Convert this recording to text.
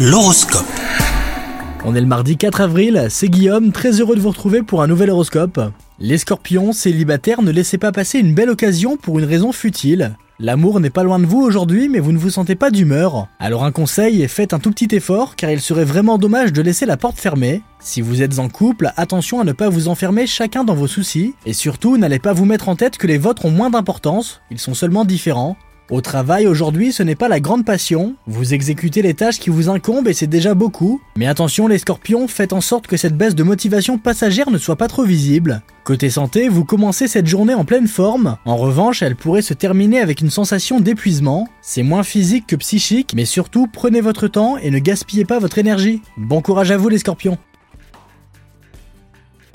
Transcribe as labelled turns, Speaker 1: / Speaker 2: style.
Speaker 1: L'horoscope.
Speaker 2: On est le mardi 4 avril, c'est Guillaume, très heureux de vous retrouver pour un nouvel horoscope. Les scorpions, célibataires, ne laissez pas passer une belle occasion pour une raison futile. L'amour n'est pas loin de vous aujourd'hui, mais vous ne vous sentez pas d'humeur. Alors un conseil, faites un tout petit effort, car il serait vraiment dommage de laisser la porte fermée. Si vous êtes en couple, attention à ne pas vous enfermer chacun dans vos soucis, et surtout n'allez pas vous mettre en tête que les vôtres ont moins d'importance, ils sont seulement différents. Au travail, aujourd'hui, ce n'est pas la grande passion. Vous exécutez les tâches qui vous incombent et c'est déjà beaucoup. Mais attention les scorpions, faites en sorte que cette baisse de motivation passagère ne soit pas trop visible. Côté santé, vous commencez cette journée en pleine forme. En revanche, elle pourrait se terminer avec une sensation d'épuisement. C'est moins physique que psychique, mais surtout, prenez votre temps et ne gaspillez pas votre énergie. Bon courage à vous les scorpions